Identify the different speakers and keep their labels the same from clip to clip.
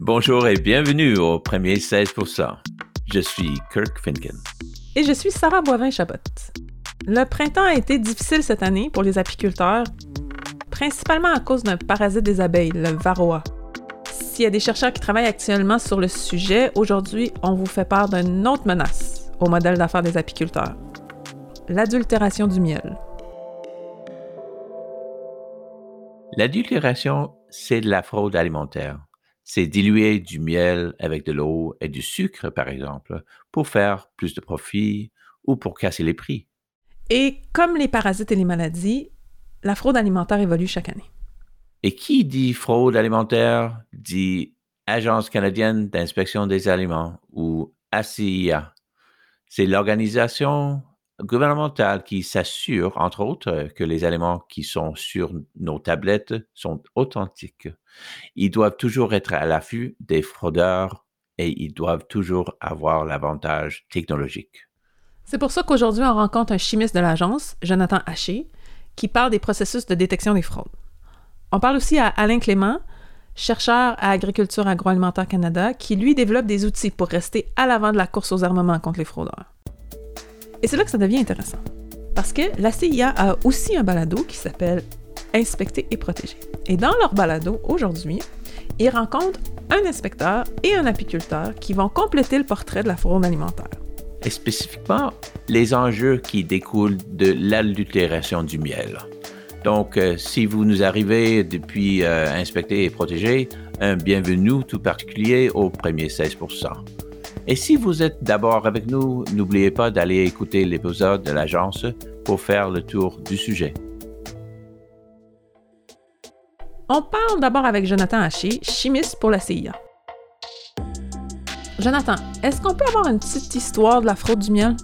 Speaker 1: Bonjour et bienvenue au premier 16%. Je suis Kirk Finken.
Speaker 2: Et je suis Sarah Boivin-Chabot. Le printemps a été difficile cette année pour les apiculteurs, principalement à cause d'un parasite des abeilles, le varroa. S'il y a des chercheurs qui travaillent actuellement sur le sujet, aujourd'hui, on vous fait part d'une autre menace au modèle d'affaires des apiculteurs l'adultération du miel.
Speaker 1: L'adultération, c'est de la fraude alimentaire. C'est diluer du miel avec de l'eau et du sucre, par exemple, pour faire plus de profit ou pour casser les prix.
Speaker 2: Et comme les parasites et les maladies, la fraude alimentaire évolue chaque année.
Speaker 1: Et qui dit fraude alimentaire dit Agence canadienne d'inspection des aliments ou ACIA. C'est l'organisation gouvernementale qui s'assure, entre autres, que les aliments qui sont sur nos tablettes sont authentiques. Ils doivent toujours être à l'affût des fraudeurs et ils doivent toujours avoir l'avantage technologique.
Speaker 2: C'est pour ça qu'aujourd'hui, on rencontre un chimiste de l'agence, Jonathan Haché, qui parle des processus de détection des fraudes. On parle aussi à Alain Clément, chercheur à Agriculture Agroalimentaire Canada, qui lui développe des outils pour rester à l'avant de la course aux armements contre les fraudeurs. Et c'est là que ça devient intéressant. Parce que la CIA a aussi un balado qui s'appelle Inspecter et protéger. Et dans leur balado, aujourd'hui, ils rencontrent un inspecteur et un apiculteur qui vont compléter le portrait de la fraude alimentaire.
Speaker 1: Et spécifiquement, les enjeux qui découlent de l'adultération du miel. Donc, euh, si vous nous arrivez depuis euh, Inspecter et protéger, un bienvenue tout particulier au premier 16 et si vous êtes d'abord avec nous, n'oubliez pas d'aller écouter l'épisode de l'agence pour faire le tour du sujet.
Speaker 2: On parle d'abord avec Jonathan Haché, chimiste pour la CIA. Jonathan, est-ce qu'on peut avoir une petite histoire de la fraude du miel?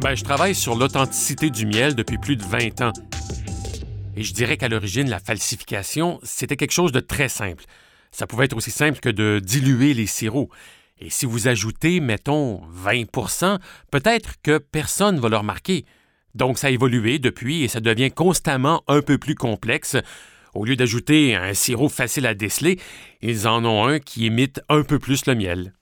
Speaker 3: Ben, je travaille sur l'authenticité du miel depuis plus de 20 ans. Et je dirais qu'à l'origine, la falsification, c'était quelque chose de très simple. Ça pouvait être aussi simple que de diluer les sirops. Et si vous ajoutez, mettons, 20% peut-être que personne ne va le remarquer. Donc ça a évolué depuis et ça devient constamment un peu plus complexe. Au lieu d'ajouter un sirop facile à déceler, ils en ont un qui imite un peu plus le miel.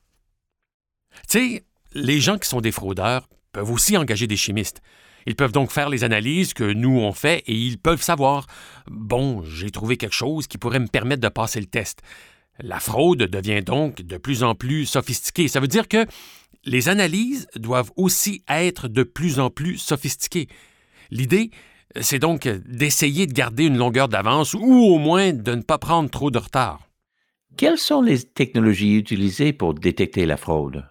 Speaker 3: Tu sais, les gens qui sont des fraudeurs peuvent aussi engager des chimistes. Ils peuvent donc faire les analyses que nous on fait et ils peuvent savoir bon, j'ai trouvé quelque chose qui pourrait me permettre de passer le test. La fraude devient donc de plus en plus sophistiquée. Ça veut dire que les analyses doivent aussi être de plus en plus sophistiquées. L'idée, c'est donc d'essayer de garder une longueur d'avance ou au moins de ne pas prendre trop de retard.
Speaker 1: Quelles sont les technologies utilisées pour détecter la fraude?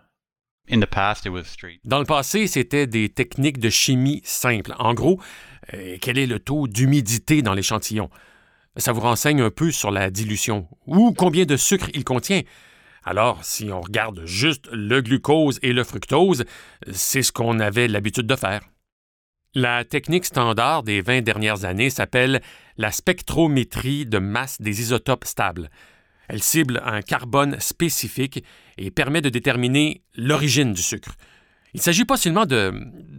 Speaker 3: Dans le passé, c'était des techniques de chimie simples. En gros, euh, quel est le taux d'humidité dans l'échantillon? Ça vous renseigne un peu sur la dilution ou combien de sucre il contient? Alors, si on regarde juste le glucose et le fructose, c'est ce qu'on avait l'habitude de faire. La technique standard des 20 dernières années s'appelle la spectrométrie de masse des isotopes stables. Elle cible un carbone spécifique et permet de déterminer l'origine du sucre. Il ne s'agit pas seulement de,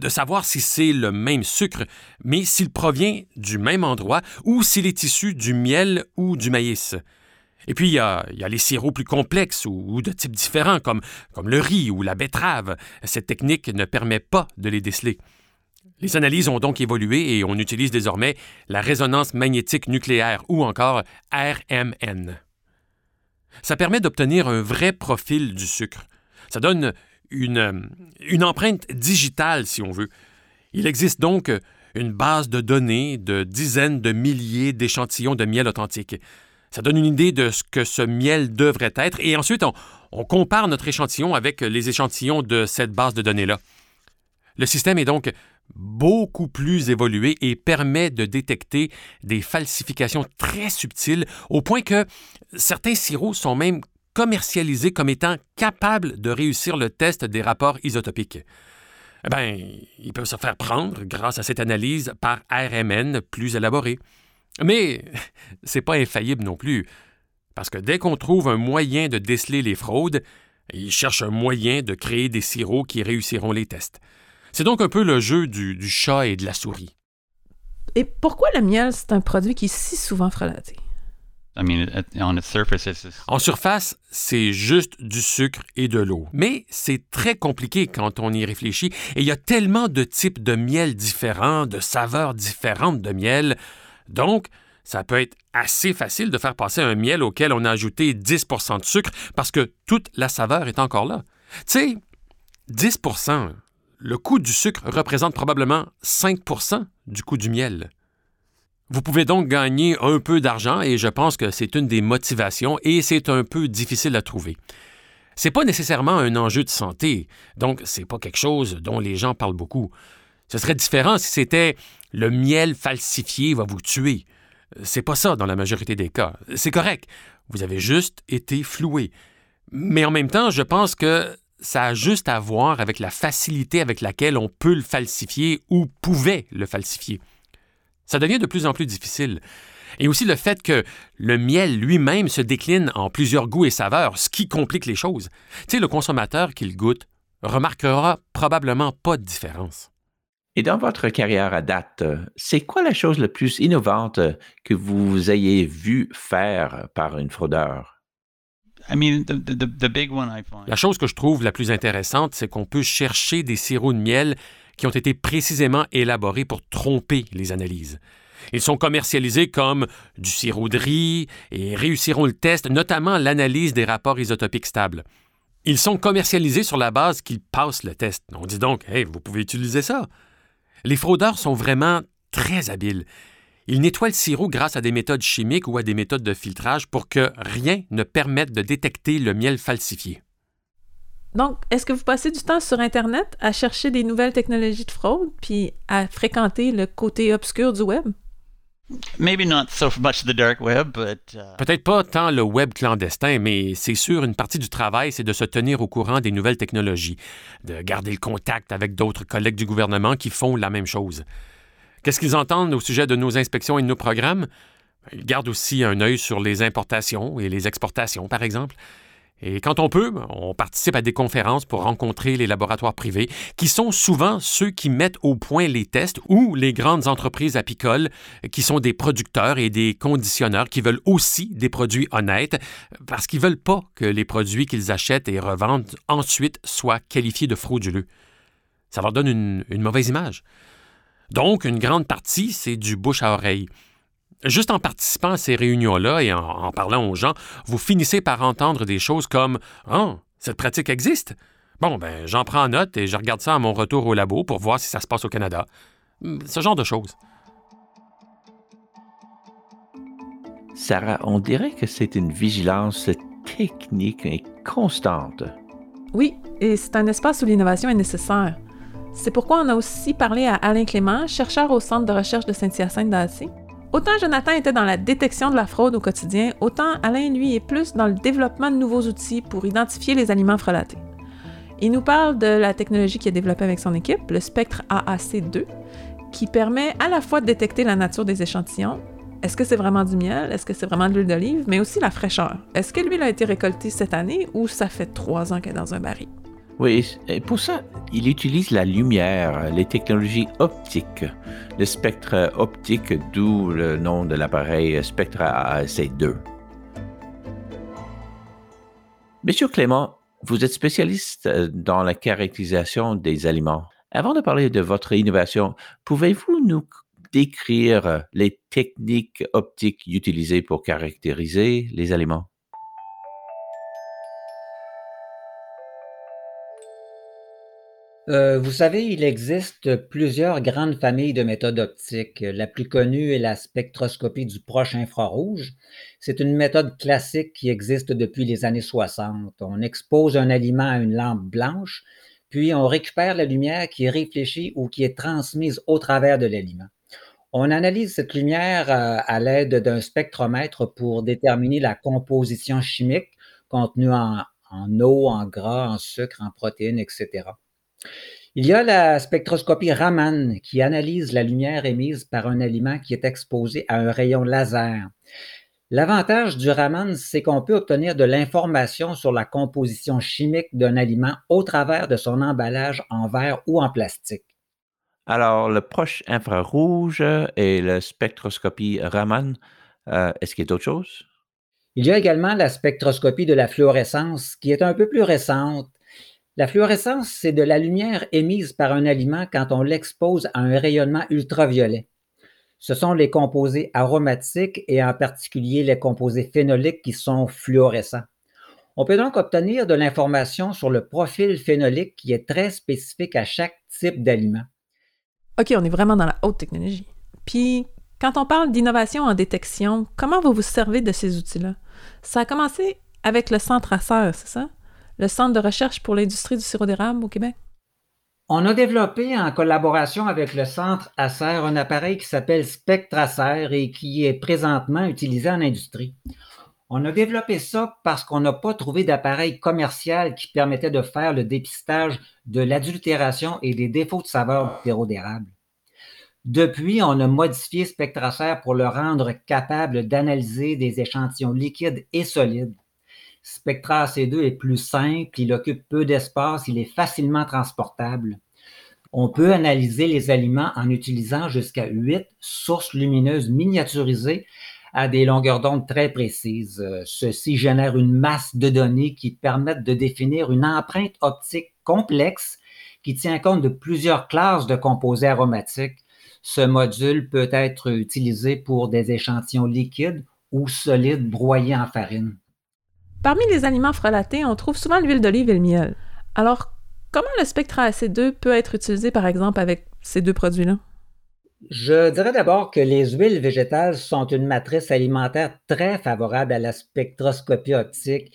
Speaker 3: savoir si c'est le même sucre, mais s'il provient du même endroit ou s'il est issu du miel ou du maïs. Et puis, il y a, les sirops plus complexes ou, de types différents, comme, comme le riz ou la betterave. Cette technique ne permet pas de les déceler. Les analyses ont donc évolué et on utilise désormais la résonance magnétique nucléaire ou encore RMN. Ça permet d'obtenir un vrai profil du sucre. Ça donne une, empreinte digitale, si on veut. Il existe donc une base de données de dizaines de milliers d'échantillons de miel authentique. Ça donne une idée de ce que ce miel devrait être et ensuite on compare notre échantillon avec les échantillons de cette base de données-là. Le système est donc beaucoup plus évolué et permet de détecter des falsifications très subtiles au point que certains sirops sont même commercialisés comme étant capables de réussir le test des rapports isotopiques. Eh bien, ils peuvent se faire prendre grâce à cette analyse par RMN plus élaborée. Mais c'est pas infaillible non plus, parce que dès qu'on trouve un moyen de déceler les fraudes, ils cherchent un moyen de créer des sirops qui réussiront les tests. C'est donc un peu le jeu du, chat et de la souris.
Speaker 2: Et pourquoi le miel, c'est un produit qui est si souvent frelaté?
Speaker 3: En surface, c'est juste du sucre et de l'eau. Mais c'est très compliqué quand on y réfléchit et il y a tellement de types de miel différents, de saveurs différentes de miel. Donc, ça peut être assez facile de faire passer un miel auquel on a ajouté 10% de sucre parce que toute la saveur est encore là. Tu sais, 10 le coût du sucre représente probablement 5% du coût du miel. Vous pouvez donc gagner un peu d'argent et je pense que c'est une des motivations et c'est un peu difficile à trouver. C'est pas nécessairement un enjeu de santé, donc c'est pas quelque chose dont les gens parlent beaucoup. Ce serait différent si c'était le miel falsifié va vous tuer. C'est pas ça dans la majorité des cas. C'est correct. Vous avez juste été floué. Mais en même temps, je pense que ça a juste à voir avec la facilité avec laquelle on peut le falsifier ou pouvait le falsifier. Ça devient de plus en plus difficile. Et aussi le fait que le miel lui-même se décline en plusieurs goûts et saveurs, ce qui complique les choses. Tu sais, le consommateur qui le goûte remarquera probablement pas de différence.
Speaker 1: Et dans votre carrière à date, c'est quoi la chose la plus innovante que vous ayez vu faire par une fraudeur?
Speaker 3: La chose que je trouve la plus intéressante, c'est qu'on peut chercher des sirops de miel qui ont été précisément élaborés pour tromper les analyses. Ils sont commercialisés comme du sirop de riz et réussiront le test, notamment l'analyse des rapports isotopiques stables. Ils sont commercialisés sur la base qu'ils passent le test. On dit donc, hey, vous pouvez utiliser ça. Les fraudeurs sont vraiment très habiles. Ils nettoient le sirop grâce à des méthodes chimiques ou à des méthodes de filtrage pour que rien ne permette de détecter le miel falsifié.
Speaker 2: Donc, est-ce que vous passez du temps sur Internet à chercher des nouvelles technologies de fraude puis à fréquenter le côté obscur du web?
Speaker 3: Peut-être pas tant le web clandestin, mais c'est sûr, une partie du travail, c'est de se tenir au courant des nouvelles technologies, de garder le contact avec d'autres collègues du gouvernement qui font la même chose. Qu'est-ce qu'ils entendent au sujet de nos inspections et de nos programmes? Ils gardent aussi un œil sur les importations et les exportations, par exemple. Et quand on peut, on participe à des conférences pour rencontrer les laboratoires privés, qui sont souvent ceux qui mettent au point les tests, ou les grandes entreprises apicoles, qui sont des producteurs et des conditionneurs qui veulent aussi des produits honnêtes, parce qu'ils ne veulent pas que les produits qu'ils achètent et revendent ensuite soient qualifiés de frauduleux. Ça leur donne une, une mauvaise image. Donc, une grande partie, c'est du bouche à oreille. Juste en participant à ces réunions-là et en, parlant aux gens, vous finissez par entendre des choses comme Oh, cette pratique existe? Bon, ben, j'en prends note et je regarde ça à mon retour au labo pour voir si ça se passe au Canada. Hmm, ce genre de choses.
Speaker 1: Sarah, on dirait que c'est une vigilance technique et constante.
Speaker 2: Oui, et c'est un espace où l'innovation est nécessaire. C'est pourquoi on a aussi parlé à Alain Clément, chercheur au Centre de recherche de Saint-Hyacinthe d'Assy. Autant Jonathan était dans la détection de la fraude au quotidien, autant Alain, lui, est plus dans le développement de nouveaux outils pour identifier les aliments frelatés. Il nous parle de la technologie qu'il a développée avec son équipe, le spectre AAC2, qui permet à la fois de détecter la nature des échantillons, est-ce que c'est vraiment du miel, est-ce que c'est vraiment de l'huile d'olive, mais aussi la fraîcheur. Est-ce que l'huile a été récoltée cette année ou ça fait trois ans qu'elle est dans un baril?
Speaker 1: Oui, et pour ça, il utilise la lumière, les technologies optiques, le spectre optique, d'où le nom de l'appareil Spectra AAC2. Monsieur Clément, vous êtes spécialiste dans la caractérisation des aliments. Avant de parler de votre innovation, pouvez-vous nous décrire les techniques optiques utilisées pour caractériser les aliments?
Speaker 4: Euh, vous savez, il existe plusieurs grandes familles de méthodes optiques. La plus connue est la spectroscopie du proche infrarouge. C'est une méthode classique qui existe depuis les années 60. On expose un aliment à une lampe blanche, puis on récupère la lumière qui est réfléchie ou qui est transmise au travers de l'aliment. On analyse cette lumière euh, à, l'aide d'un spectromètre pour déterminer la composition chimique contenue en eau, en gras, en sucre, en protéines, etc. Il y a la spectroscopie Raman qui analyse la lumière émise par un aliment qui est exposé à un rayon laser. L'avantage du Raman, c'est qu'on peut obtenir de l'information sur la composition chimique d'un aliment au travers de son emballage en verre ou en plastique.
Speaker 1: Alors, le proche infrarouge et la spectroscopie Raman, euh, est-ce qu'il y a d'autres choses?
Speaker 4: Il y a également la spectroscopie de la fluorescence qui est un peu plus récente. La fluorescence, c'est de la lumière émise par un aliment quand on l'expose à un rayonnement ultraviolet. Ce sont les composés aromatiques et en particulier les composés phénoliques qui sont fluorescents. On peut donc obtenir de l'information sur le profil phénolique qui est très spécifique à chaque type d'aliment.
Speaker 2: OK, on est vraiment dans la haute technologie. Puis, quand on parle d'innovation en détection, comment vous vous servez de ces outils-là? Ça a commencé avec le Centre Acer, c'est ça? Le Centre de recherche pour l'industrie du sirop d'érable au Québec?
Speaker 4: On a développé en collaboration avec le Centre Acer un appareil qui s'appelle Spectracer et qui est présentement utilisé en industrie. On a développé ça parce qu'on n'a pas trouvé d'appareil commercial qui permettait de faire le dépistage de l'adultération et des défauts de saveur du sirop d'érable. Depuis, on a modifié Spectracer pour le rendre capable d'analyser des échantillons liquides et solides. Spectra C2 est plus simple, il occupe peu d'espace, il est facilement transportable. On peut analyser les aliments en utilisant jusqu'à huit sources lumineuses miniaturisées à des longueurs d'onde très précises. Ceci génère une masse de données qui permettent de définir une empreinte optique complexe qui tient compte de plusieurs classes de composés aromatiques ce module peut être utilisé pour des échantillons liquides ou solides broyés en farine.
Speaker 2: Parmi les aliments frelatés, on trouve souvent l'huile d'olive et le miel. Alors, comment le Spectra AC2 peut être utilisé, par exemple, avec ces deux produits-là?
Speaker 4: Je dirais d'abord que les huiles végétales sont une matrice alimentaire très favorable à la spectroscopie optique.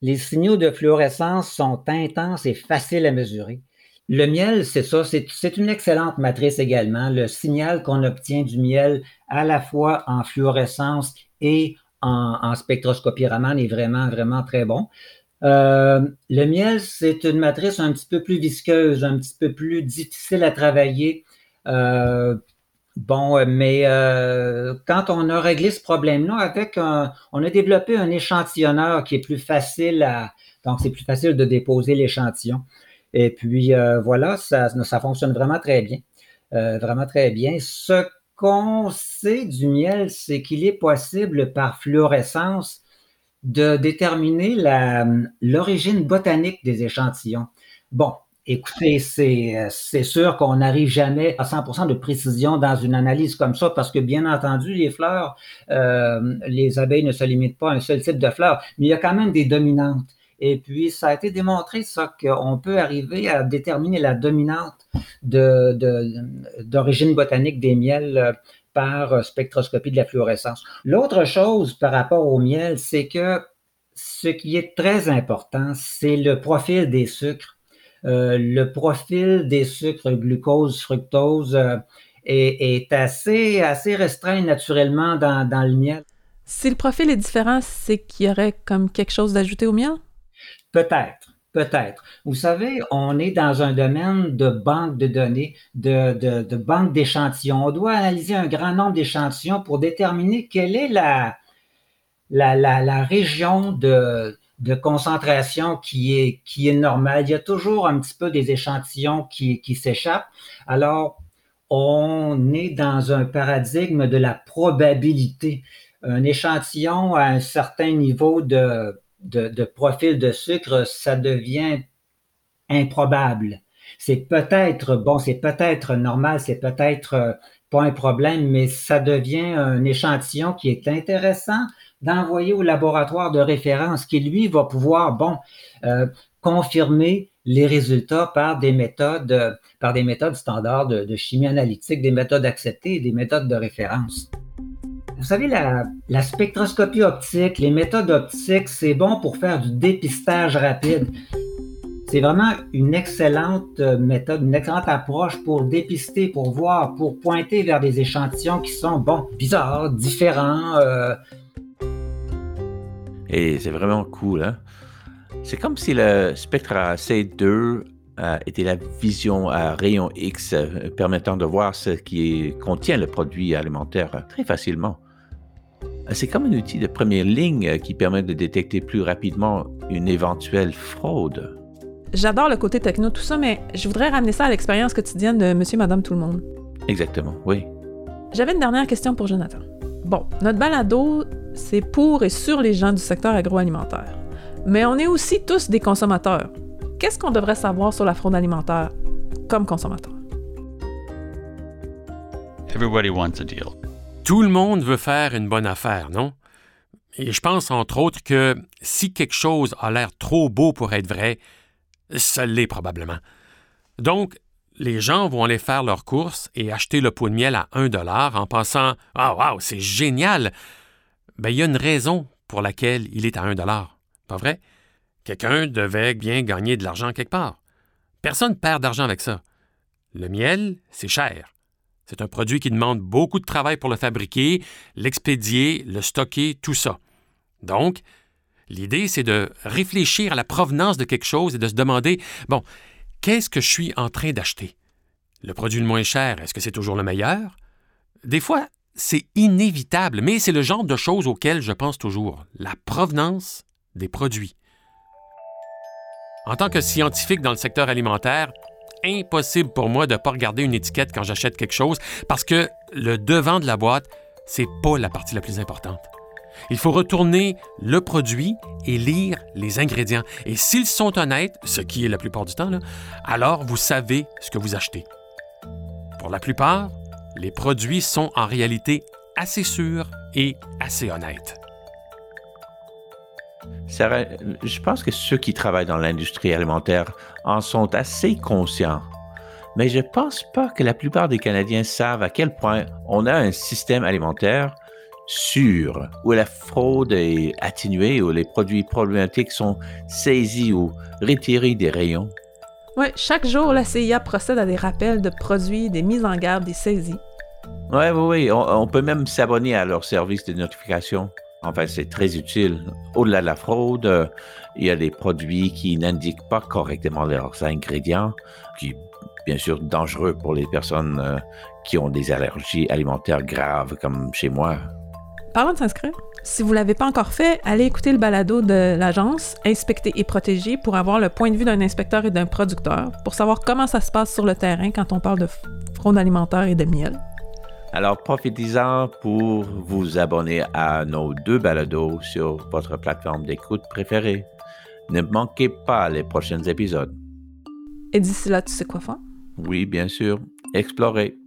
Speaker 4: Les signaux de fluorescence sont intenses et faciles à mesurer. Le miel, c'est ça, c'est une excellente matrice également. Le signal qu'on obtient du miel à la fois en fluorescence et en, spectroscopie Raman est vraiment, vraiment très bon. Euh, le miel, c'est une matrice un petit peu plus visqueuse, un petit peu plus difficile à travailler. Euh, bon, mais euh, quand on a réglé ce problème-là, avec on a développé un échantillonneur qui est plus facile à, donc c'est plus facile de déposer l'échantillon. Et puis voilà, ça, ça, fonctionne vraiment très bien. Vraiment très bien. Ce qu'on sait du miel, c'est qu'il est possible par fluorescence de déterminer l'origine botanique des échantillons. Bon, écoutez, c'est sûr qu'on n'arrive jamais à 100% de précision dans une analyse comme ça parce que bien entendu, les fleurs, euh, les abeilles ne se limitent pas à un seul type de fleurs, mais il y a quand même des dominantes. Et puis, ça a été démontré, ça, qu'on peut arriver à déterminer la dominante d'origine botanique des miels euh, par spectroscopie de la fluorescence. L'autre chose par rapport au miel, c'est que ce qui est très important, c'est le profil des sucres. Euh, le profil des sucres glucose, fructose euh, est, assez, assez restreint naturellement dans, dans le miel.
Speaker 2: Si le profil est différent, c'est qu'il y aurait comme quelque chose d'ajouté au miel?
Speaker 4: Peut-être. Peut-être. Vous savez, on est dans un domaine de banque de données, de, de, banque d'échantillons. On doit analyser un grand nombre d'échantillons pour déterminer quelle est la, la, la, région de, de concentration qui est, qui est normale. Il y a toujours un petit peu des échantillons qui, qui s'échappent. Alors, on est dans un paradigme de la probabilité. Un échantillon à un certain niveau de de, profil de sucre, ça devient improbable. C'est peut-être, bon, c'est peut-être normal, c'est peut-être euh, pas un problème, mais ça devient un échantillon qui est intéressant d'envoyer au laboratoire de référence qui, lui, va pouvoir, bon, euh, confirmer les résultats par des méthodes, par des méthodes standards de chimie analytique, des méthodes acceptées des méthodes de référence. Vous savez, la, spectroscopie optique, les méthodes optiques, c'est bon pour faire du dépistage rapide. C'est vraiment une excellente euh, méthode, une excellente approche pour dépister, pour voir, pour pointer vers des échantillons qui sont, bon, bizarres, différents. Euh.
Speaker 1: Et c'est vraiment cool, hein? C'est comme si le Spectra C2 euh, était la vision à rayon X permettant de voir ce qui contient le produit alimentaire très facilement. C'est comme un outil de première ligne qui permet de détecter plus rapidement une éventuelle fraude.
Speaker 2: J'adore le côté techno, tout ça, mais je voudrais ramener ça à l'expérience quotidienne de monsieur, madame, tout le monde.
Speaker 1: Exactement, oui.
Speaker 2: J'avais une dernière question pour Jonathan. Bon, notre balado, c'est pour et sur les gens du secteur agroalimentaire. Mais on est aussi tous des consommateurs. Qu'est-ce qu'on devrait savoir sur la fraude alimentaire comme consommateur?
Speaker 3: Everybody wants a deal. Tout le monde veut faire une bonne affaire, non? Et je pense entre autres que si quelque chose a l'air trop beau pour être vrai, ça l'est probablement. Donc, les gens vont aller faire leurs courses et acheter le pot de miel à 1 dollar en pensant Ah, wow, c'est génial! Ben, il y a une raison pour laquelle il est à 1 dollar. Pas vrai? Quelqu'un devait bien gagner de l'argent quelque part. Personne perd d'argent avec ça. Le miel, c'est cher. C'est un produit qui demande beaucoup de travail pour le fabriquer, l'expédier, le stocker, tout ça. Donc, l'idée, c'est de réfléchir à la provenance de quelque chose et de se demander, bon, qu'est-ce que je suis en train d'acheter? Le produit le moins cher, est-ce que c'est toujours le meilleur? Des fois, c'est inévitable, mais c'est le genre de choses auxquelles je pense toujours, la provenance des produits. En tant que scientifique dans le secteur alimentaire, impossible pour moi de ne pas regarder une étiquette quand j'achète quelque chose parce que le devant de la boîte, c'est pas la partie la plus importante. Il faut retourner le produit et lire les ingrédients. Et s'ils sont honnêtes, ce qui est la plupart du temps, alors vous savez ce que vous achetez. Pour la plupart, les produits sont en réalité assez sûrs et assez honnêtes.
Speaker 1: Je pense que ceux qui travaillent dans l'industrie alimentaire en sont assez conscients. Mais je ne pense pas que la plupart des Canadiens savent à quel point on a un système alimentaire sûr, où la fraude est atténuée, où les produits problématiques sont saisis ou retirés des rayons.
Speaker 2: Oui, chaque jour, la CIA procède à des rappels de produits, des mises en garde, des saisies.
Speaker 1: Oui, oui, oui. On, peut même s'abonner à leur service de notification. Enfin, c'est très utile. Au-delà de la fraude, euh, il y a des produits qui n'indiquent pas correctement leurs ingrédients, qui bien sûr dangereux pour les personnes euh, qui ont des allergies alimentaires graves, comme chez moi.
Speaker 2: Parlant de s'inscrire, si vous ne l'avez pas encore fait, allez écouter le balado de l'agence Inspecter et protéger pour avoir le point de vue d'un inspecteur et d'un producteur, pour savoir comment ça se passe sur le terrain quand on parle de fraude alimentaire et de miel.
Speaker 1: Alors, profitez-en pour vous abonner à nos deux balados sur votre plateforme d'écoute préférée. Ne manquez pas les prochains épisodes.
Speaker 2: Et d'ici là, tu sais quoi faire?
Speaker 1: Oui, bien sûr. Explorez.